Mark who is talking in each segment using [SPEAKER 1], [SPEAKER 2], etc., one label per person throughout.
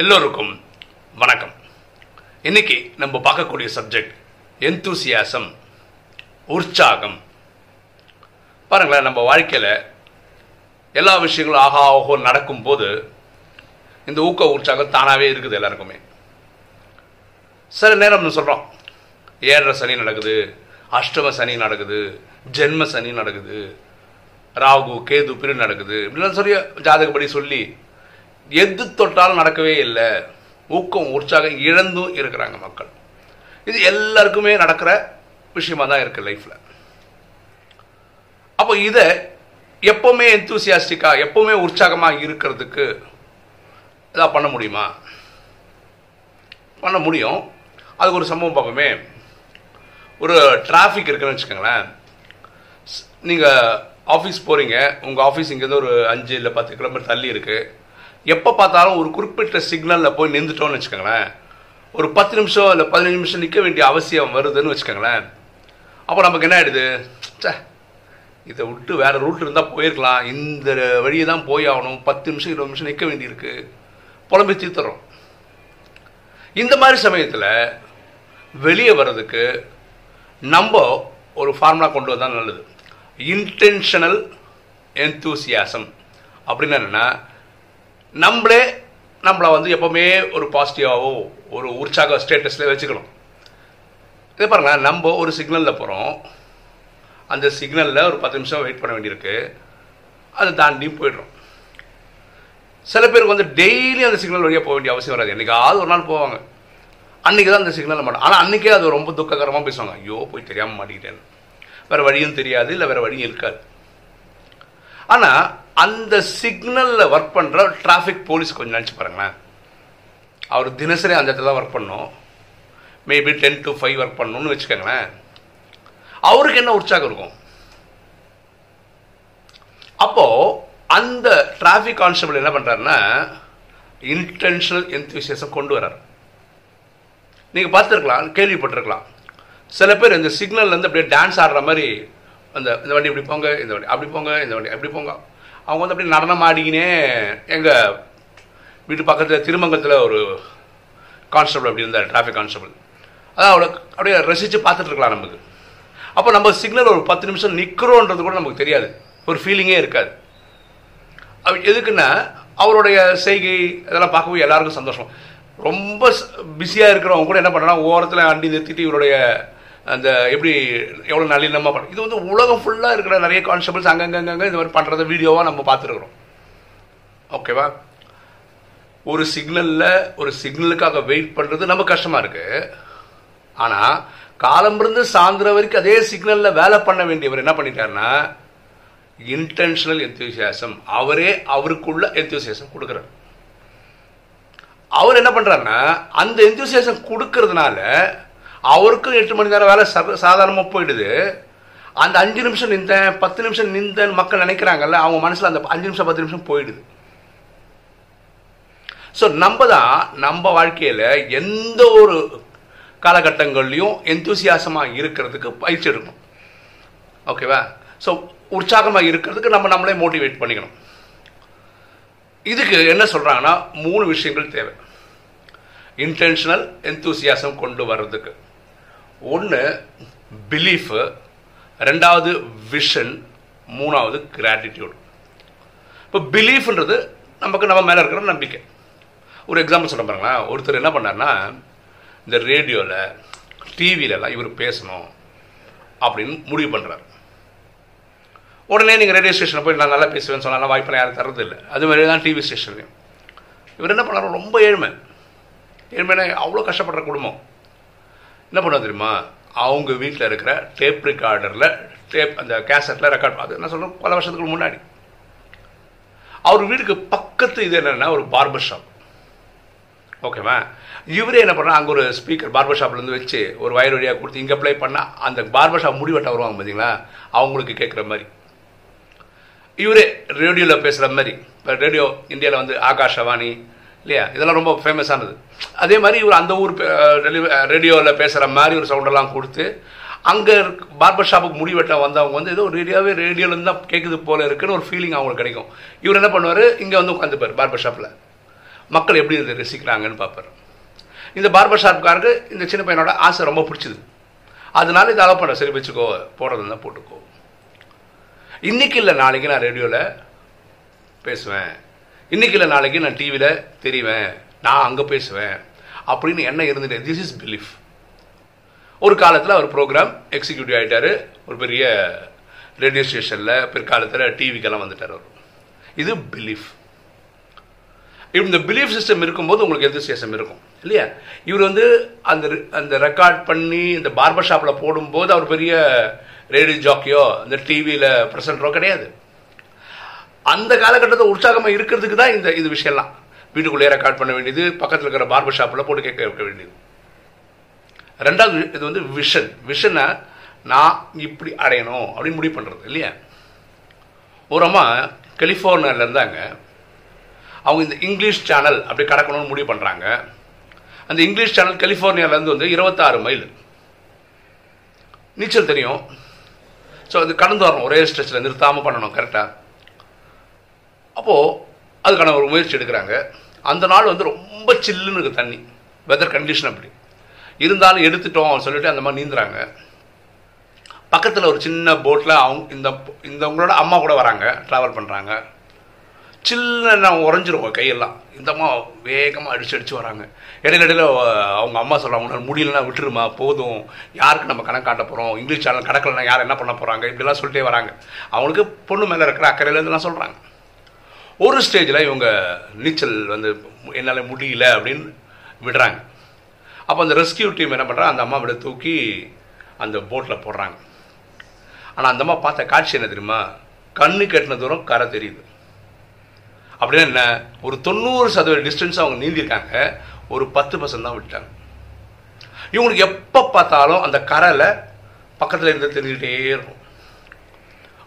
[SPEAKER 1] எல்லோருக்கும் வணக்கம். இன்னைக்கு நம்ம பார்க்கக்கூடிய சப்ஜெக்ட் எந்தூசியாசம் உற்சாகம். பாருங்களேன் நம்ம வாழ்க்கையில் எல்லா விஷயங்களும் ஆகா ஓஹோ நடக்கும்போது இந்த ஊக்க உற்சாகம் தானாகவே இருக்குது எல்லாருக்குமே. சில நேரம் சொல்கிறோம் ஏழரை சனி நடக்குது அஷ்டம சனி நடக்குது ஜென்ம சனி நடக்குது ராகு கேது பிரி நடக்குது இப்படிலாம் சொல்லி ஜாதகப்படி சொல்லி எது தொட்டாலும் நடக்கவே இல்லை. ஊக்கம் உற்சாகம் இழந்தும் இருக்கிறாங்க மக்கள். இது எல்லாருக்குமே நடக்கிற விஷயமா தான் இருக்குது லைஃப்பில் அப்போ இதை எப்போவுமே எந்தூசியாஸ்டிக்காக எப்போவுமே உற்சாகமாக இருக்கிறதுக்கு இதாக பண்ண முடியுமா? பண்ண முடியும். அதுக்கு ஒரு சம்பவம் பார்ப்போமே. ஒரு டிராஃபிக் இருக்குன்னு வச்சுக்கோங்களேன். நீங்கள் ஆஃபீஸ் போகிறீங்க உங்கள் ஆஃபீஸ் இங்கேருந்து ஒரு அஞ்சு இல்லை பத்து கிலோமீட்டர் தள்ளி இருக்குது எப்போ பார்த்தாலும் ஒரு குறிப்பிட்ட சிக்னலில் போய் நின்றுட்டோம்னு வச்சுக்கோங்களேன். ஒரு பத்து நிமிஷம் இல்லை பதினஞ்சு நிமிஷம் நிற்க வேண்டிய அவசியம் வருதுன்னு வச்சுக்கோங்களேன். அப்போ நமக்கு என்ன ஆகிடுது சே இதை விட்டு வேறு ரூட் இருந்தால் போயிருக்கலாம். இந்த வழியை தான் போய் ஆகணும். பத்து நிமிஷம் இருபது நிமிஷம் நிற்க வேண்டியிருக்கு. புலம்பி தீர்த்துறோம். இந்த மாதிரி சமயத்தில் வெளியே வர்றதுக்கு நம்ம ஒரு ஃபார்முலா கொண்டு வந்தால் நல்லது. இன்டென்ஷனல் என்தூசியாசம் அப்படின்னு என்னென்னா நம்மளே நம்மளை வந்து எப்போவுமே ஒரு பாசிட்டிவாகவோ ஒரு உற்சாக ஸ்டேட்டஸில் வச்சுக்கணும். இதே பாருங்க நம்ம ஒரு சிக்னலில் போகிறோம் அந்த சிக்னலில் ஒரு பத்து நிமிஷம் வெயிட் பண்ண வேண்டியிருக்கு. அதை தாண்டியும் போயிடுறோம். சில பேருக்கு வந்து டெய்லி அந்த சிக்னல் வழியாக போக வேண்டிய அவசியம் வராது. என்றைக்காவது ஒரு நாள் போவாங்க. அன்றைக்கி தான் அந்த சிக்னல் மாட்டோம் ஆனால் அன்றைக்கே அது ரொம்ப துக்ககரமாக பேசுவாங்க. ஐயோ போய் தெரியாமல் மாட்டிக்கிட்டேன் வேறு வழியும் தெரியாது இல்லை வேறு வழியும் இருக்காது. ஆனால் அந்த சிக்னலில் ஒர்க் பண்ணுற டிராஃபிக் போலீஸ் கொஞ்சம் நினச்சி பாருங்களேன். அவர் தினசரி அந்த இடத்துல தான் ஒர்க் பண்ணும். Maybe ten to five work பண்ணணும்னு வச்சுக்கோங்களேன். அவருக்கு என்ன உற்சாகம் இருக்கும்? அப்போது அந்த டிராஃபிக் கான்ஸ்டபிள் என்ன பண்ணுறாருன்னா இன்டென்ஷனல் என்தூசியஸம் கொண்டு வர்றார். நீங்கள் பார்த்துருக்கலாம் கேள்விப்பட்டிருக்கலாம். சில பேர் இந்த சிக்னல்லேருந்து அப்படியே டான்ஸ் ஆடுற மாதிரி அந்த இந்த வண்டி இப்படி போங்க இந்த வண்டி அப்படி போங்க இந்த வண்டி அப்படி போங்க. அவங்க வந்து அப்படியே நடனம் ஆடிக்கினே எங்கள் வீட்டு பக்கத்தில் திருமங்கலத்தில் ஒரு கான்ஸ்டபிள் அப்படி இருந்தார் டிராஃபிக் கான்ஸ்டபிள் அதான் அவ்வளோ அப்படியே ரசித்து பார்த்துட்ருக்கலாம் நமக்கு. அப்போ நம்ம சிக்னல் ஒரு பத்து நிமிஷம் நிற்கிறோன்றது கூட நமக்கு தெரியாது. ஒரு ஃபீலிங்கே இருக்காது. எதுக்குன்னா அவருடைய செய்கை இதெல்லாம் பார்க்கவும் எல்லாருக்கும் சந்தோஷம். ரொம்ப பிஸியாக இருக்கிறவங்க கூட என்ன பண்ணுறாங்க ஓரத்தில் அண்டி நிறுத்திட்டு இவருடைய அந்த எப்படி எவ்வளோ நளினமாக பண்ண இது வந்து உலகம் ஃபுல்லாக இருக்கிற நிறைய கான்ஸ்டபிள்ஸ் அங்கங்கங்க இந்த மாதிரி பண்ணுறத வீடியோவாக நம்ம பார்த்துருக்குறோம். ஓகேவா ஒரு சிக்னலில் ஒரு சிக்னலுக்காக வெயிட் பண்ணுறது நம்ம கஷ்டமாக இருக்குது ஆனால் காலம்பிருந்து சாயந்தரம் வரைக்கும் அதே சிக்னலில் வேலை பண்ண வேண்டியவர் என்ன பண்ணிட்டாருன்னா இன்டென்ஷனல் எந்தூசியாசம் அவரே அவருக்குள்ள எந்தூசியாசம் கொடுக்குறாரு. அவர் என்ன பண்ணுறாருன்னா அந்த எந்தூசியாசம் கொடுக்கறதுனால அவருக்கும் எட்டு மணி நேரம் வேலை சாதாரணமாக போயிடுது. அந்த அஞ்சு நிமிஷம் நின்றேன் பத்து நிமிஷம் நின்றேன்னு மக்கள் நினைக்கிறாங்கல்ல அவங்க மனசில் அந்த அஞ்சு நிமிஷம் பத்து நிமிஷம் போயிடுது. ஸோ நம்ம தான் நம்ம வாழ்க்கையில் எந்த ஒரு காலகட்டங்கள்லையும் எந்தூசியாசமாக இருக்கிறதுக்கு பயிற்சி எடுக்கணும். ஓகேவா ஸோ உற்சாகமாக இருக்கிறதுக்கு நம்ம நம்மளே மோட்டிவேட் பண்ணிக்கணும். இதுக்கு என்ன சொல்கிறாங்கன்னா மூணு விஷயங்கள் தேவை. இன்டென்ஷனல் எந்தூசியாசம் கொண்டு வர்றதுக்கு. ஒன்று பிலீஃபு ரெண்டாவது விஷன் மூணாவது கிராட்டிடியூட் இப்போ பிலீஃப்ன்றது நமக்கு நம்ம மேலே இருக்கிற நம்பிக்கை. ஒரு எக்ஸாம்பிள் சொல்ல பாருங்களேன் ஒருத்தர் என்ன பண்ணார்னா இந்த ரேடியோவில் டிவியிலலாம் இவர் பேசணும் அப்படின்னு முடிவு பண்ணுறாரு உடனே நீங்கள் ரேடியோ ஸ்டேஷனில் போய் நான் நல்லா பேசுவேன்னு சொன்னாலும் வாய்ப்பெல்லாம் யாரும் தரது இல்லை. அது மாதிரி தான் டிவி ஸ்டேஷன்லையும் இவர் என்ன பண்ணார்? ரொம்ப ஏழ்மை. ஏழ்மைனா அவ்வளோ கஷ்டப்படுற குடும்பம். என்ன பண்ண தெரியுமா? அவங்க வீட்டில் இருக்கிற டேப் ரெக்கார்டரில் டேப் அந்த கேசட்டில் ரெக்கார்ட் அது என்ன சொல்கிறோம் பல வருஷத்துக்கு முன்னாடி. அவர் வீட்டுக்கு பக்கத்து இது என்னென்னா ஒரு பார்பர் ஷாப் ஓகேவா இவரே என்ன பண்ணால் அங்கே ஒரு ஸ்பீக்கர் பார்பர் ஷாப்லேருந்து வச்சு ஒரு வயர் வழியாக கொடுத்து இங்கே ப்ளே பண்ணால் அந்த பார்பர் ஷாப் முடிவட்ட வருவாங்க பார்த்தீங்களா அவங்களுக்கு கேட்குற மாதிரி. இவரே ரேடியோவில் பேசுகிற மாதிரி. இப்போ ரேடியோ இந்தியாவில் வந்து ஆகாஷவாணி இல்லையா? இதெல்லாம் ரொம்ப ஃபேமஸானது அதே மாதிரி இவர் அந்த ஊர் ரேடியோவில் பேசுகிற மாதிரி ஒரு சவுண்டெல்லாம் கொடுத்து அங்கே பார்பர் ஷாப்புக்கு முடி வெட்ட வந்தவங்க வந்து ஏதோ ரேடியோவே ரேடியோலேருந்து தான் கேட்குது போல இருக்குன்னு ஒரு ஃபீலிங் அவங்களுக்கு கிடைக்கும். இவர் என்ன பண்ணுவார்? இங்கே வந்து உட்காந்துப்பார் பார்பர் ஷாப்பில் மக்கள் எப்படி இதை ரசிக்கிறாங்கன்னு பார்ப்பார். இந்த பார்பர் ஷாப்காருக்கு இந்த சின்ன பையனோட ஆசை ரொம்ப பிடிச்சிது. அதனால இதை அலோவ் பண்ண சரி வச்சுக்கோ போடுறதுன்னா போட்டுக்கோ. இன்னைக்கு இல்லை நாளைக்கு நான் ரேடியோவில் பேசுவேன். இன்னைக்கு இல்லை நாளைக்கு நான் டிவியில் தெரிவேன் நான் அங்கே பேசுவேன். அப்படின்னு என்ன இருந்துட்டு திஸ் இஸ் பிலீஃப் ஒரு காலத்தில் அவர் ப்ரோக்ராம் எக்ஸிக்யூட்டிவ் ஆகிட்டார் ஒரு பெரிய ரேடியோ ஸ்டேஷனில் பிற்காலத்தில் டிவிக்கெல்லாம் வந்துட்டார் அவர். இது பிலீஃப் இந்த பிலீஃப் சிஸ்டம் இருக்கும்போது உங்களுக்கு எந்தசியாசம் இருக்கும் இல்லையா? இவர் வந்து அந்த அந்த ரெக்கார்ட் பண்ணி இந்த பார்பர் ஷாப்பில் போடும்போது அவர் பெரிய ரேடியோ ஜாக்கியோ இந்த டிவியில் ப்ரெசன்டரோ கிடையாது. அந்த காலகட்டத்தில் உற்சாகமாக இருக்கிறதுக்கு தான் இந்த இது விஷயம்லாம். வீட்டுக்குள்ளேயே ரெக்கார்ட் பண்ண வேண்டியது பக்கத்தில் இருக்கிற பார்பர் ஷாப்பில் போட்டு கேட்க வைக்க வேண்டியது. ரெண்டாவது இது வந்து விஷன் விஷனை நான் இப்படி அடையணும் அப்படின்னு முடிவு பண்ணுறது இல்லையா? ஒரு அம்மா கலிஃபோர்னியாவில் இருந்தாங்க. அவங்க இந்த இங்கிலீஷ் சேனல் அப்படி கடக்கணும்னு முடிவு பண்ணுறாங்க அந்த இங்கிலீஷ் சேனல் கலிஃபோர்னியாவிலேருந்து வந்து இருபத்தாறு மைல். நீச்சல் தெரியும். ஸோ அது கடந்து வரணும். ஒரே ஸ்ட்ரெச்சில் நிறுத்தாமல் பண்ணணும் கரெக்டாக அப்போது அதுக்கான ஒரு முயற்சி எடுக்கிறாங்க. அந்த நாள் வந்து ரொம்ப சில்லுன்னு இருக்குது தண்ணி. வெதர் கண்டிஷன் அப்படி. இருந்தாலும் எடுத்துட்டோம் சொல்லிட்டு அந்த மாதிரி நீந்துறாங்க. பக்கத்தில் ஒரு சின்ன போட்டில் அவங்க இந்த இந்த உங்களோட அம்மா கூட வராங்க ட்ராவல் பண்ணுறாங்க சில்லுன்னு உறைஞ்சிருவோம் கையெல்லாம். இந்த அம்மா வேகமாக அடிச்சு அடித்து வராங்க. இடையில இடையில அவங்க அம்மா சொல்கிறாங்க முடியலன்னா விட்டுருமா? போதும். யாருக்கு நம்ம கணக்கு காட்ட போகிறோம் இங்கிலீஷ் சேனல் கடக்கலைன்னா யார் என்ன பண்ண போகிறாங்க இப்படிலாம் சொல்லிட்டே வராங்க. அவங்களுக்கு பொண்ணு மேலே இருக்கிற அக்கறையிலேருந்துலாம் சொல்கிறாங்க ஒரு ஸ்டேஜில் இவங்க நீச்சல் வந்து என்னால் முடியல அப்படின்னு விடுறாங்க. அப்போ அந்த ரெஸ்கியூ டீம் என்ன பண்ணுறாங்க அந்த அம்மாவிட தூக்கி அந்த போட்டில் போடுறாங்க. ஆனால் அந்த அம்மா பார்த்த காட்சி என்ன தெரியுமா? கண்ணு கட்டின தூரம் கரை தெரியுது. அப்படின்னா என்ன? ஒரு தொண்ணூறு சதவீத டிஸ்டன்ஸ் அவங்க நீந்திருக்காங்க. ஒரு பத்து பர்சன்ட் தான் விட்டாங்க இவங்களுக்கு எப்போ பார்த்தாலும் அந்த கரையில் பக்கத்தில் இருந்து தெரிஞ்சுக்கிட்டே இருக்கும்.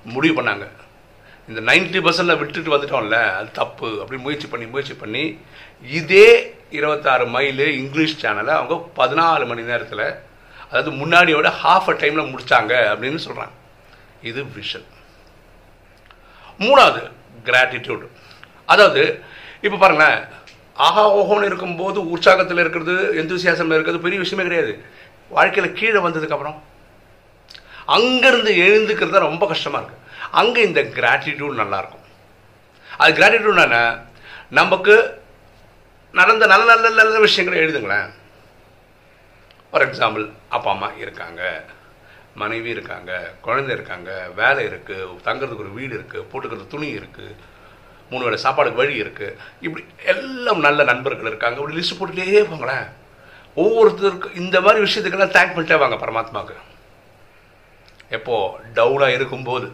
[SPEAKER 1] முடிவு பண்ணாங்க. இந்த நைன்டி பர்சன்டில் விட்டுட்டு வந்துட்டோம்ல அது தப்பு. அப்படின்னு முயற்சி பண்ணி முயற்சி பண்ணி இதே இருபத்தாறு மைலு இங்கிலீஷ் சேனலை அவங்க பதினாலு மணி நேரத்தில் அதாவது முன்னாடியோட ஹாஃப் அ டைமில் முடித்தாங்க அப்படின்னு சொல்கிறாங்க இது விஷன் மூணாவது கிராட்டிடியூடு அதாவது இப்போ பாருங்களேன் ஆஹா ஓஹோன்னு இருக்கும்போது உற்சாகத்தில் இருக்கிறது எந்தூசியாசமில் இருக்கிறது பெரிய விஷயமே கிடையாது. வாழ்க்கையில் கீழே வந்ததுக்கப்புறம் அங்கேருந்து எழுந்துக்கிறது தான் ரொம்ப கஷ்டமாக இருக்குது அங்கே இந்த கிராட்டிடியூட் நல்லாயிருக்கும் அது கிராட்டிடியூட் என்ன? நமக்கு நடந்த நல்ல நல்ல நல்ல விஷயங்களை எழுதுங்களேன். ஃபார் எக்ஸாம்பிள் அப்பா அம்மா இருக்காங்க மனைவி இருக்காங்க குழந்தை இருக்காங்க வேலை இருக்குது தங்குறதுக்கு ஒரு வீடு இருக்குது போட்டுக்கிறது துணி இருக்குது மூணு வேளை சாப்பாடுக்கு வழி இருக்குது இப்படி எல்லாம் நல்ல நண்பர்கள் இருக்காங்க இப்படி லிஸ்ட் போட்டுகிட்டே போங்களேன் ஒவ்வொருத்தருக்கும் இந்த மாதிரி விஷயத்துக்கெல்லாம் தேங்க் பண்ணிட்டே வாங்க பரமாத்மாவுக்கு. எப்போது டவுனாக இருக்கும்போது.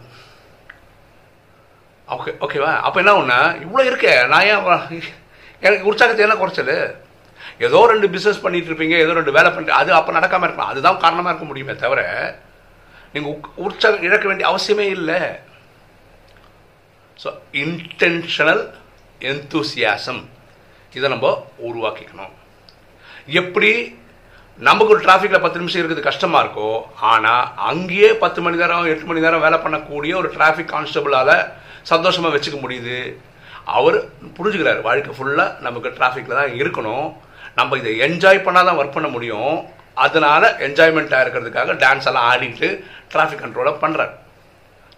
[SPEAKER 1] ஓகே ஓகேவா அப்போ என்ன ஒன்று இவ்வளோ இருக்கே. நான் ஏன் எனக்கு உற்சாகத்தை என்ன குறைச்சது ஏதோ ரெண்டு பிஸ்னஸ் பண்ணிட்டு இருப்பீங்க ஏதோ ரெண்டு வேலை பண்ணிட்டு அது அப்போ நடக்காமல் இருக்கலாம். அதுதான் காரணமாக இருக்க முடியுமே தவிர நீங்கள் உற்சாகம் இழக்க வேண்டிய அவசியமே இல்லை. ஸோ இன்டென்ஷனல் எந்தூசியாசம் இதை நம்ம உருவாக்கிக்கணும். எப்படி நமக்கு ஒரு டிராஃபிக்கில் பத்து நிமிஷம் இருக்குது கஷ்டமாக இருக்கோ ஆனால் அங்கேயே பத்து மணி நேரம் எட்டு மணி நேரம் வேலை பண்ணக்கூடிய ஒரு டிராஃபிக் கான்ஸ்டபிளால் சந்தோஷமாக வச்சுக்க முடியுது. அவர் புரிஞ்சுக்கிறார் வாழ்க்கை ஃபுல்லாக நமக்கு டிராஃபிக்கில் தான் இருக்கணும். நம்ம இதை என்ஜாய் பண்ணால் தான் ஒர்க் பண்ண முடியும். அதனால் என்ஜாய்மெண்ட்டாக இருக்கிறதுக்காக டான்ஸ் எல்லாம் ஆடிட்டு டிராஃபிக் கண்ட்ரோலை பண்ணுறார்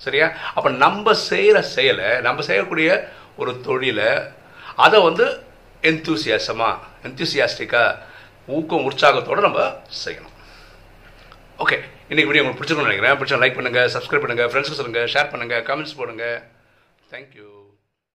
[SPEAKER 1] சரியா? அப்போ நம்ம செய்கிற செயலை நம்ம செய்யக்கூடிய ஒரு தொழிலை அதை வந்து எந்தூசியாசமாக எந்தூசியாஸ்டிக்காக ஊக்கம் உற்சாகத்தோடு நம்ம செய்யணும். ஓகே இன்றைக்கி வீடியோ உங்களுக்கு பிடிச்சிருக்கணும்னு நினைக்கிறேன். பிடிச்சா லைக் பண்ணுங்கள் சப்ஸ்கிரைப் பண்ணுங்கள் ஃப்ரெண்ட்ஸுக்கு சொல்லுங்கள் ஷேர் பண்ணுங்கள் கமெண்ட்ஸ் போடுங்கள் தேங்க்யூ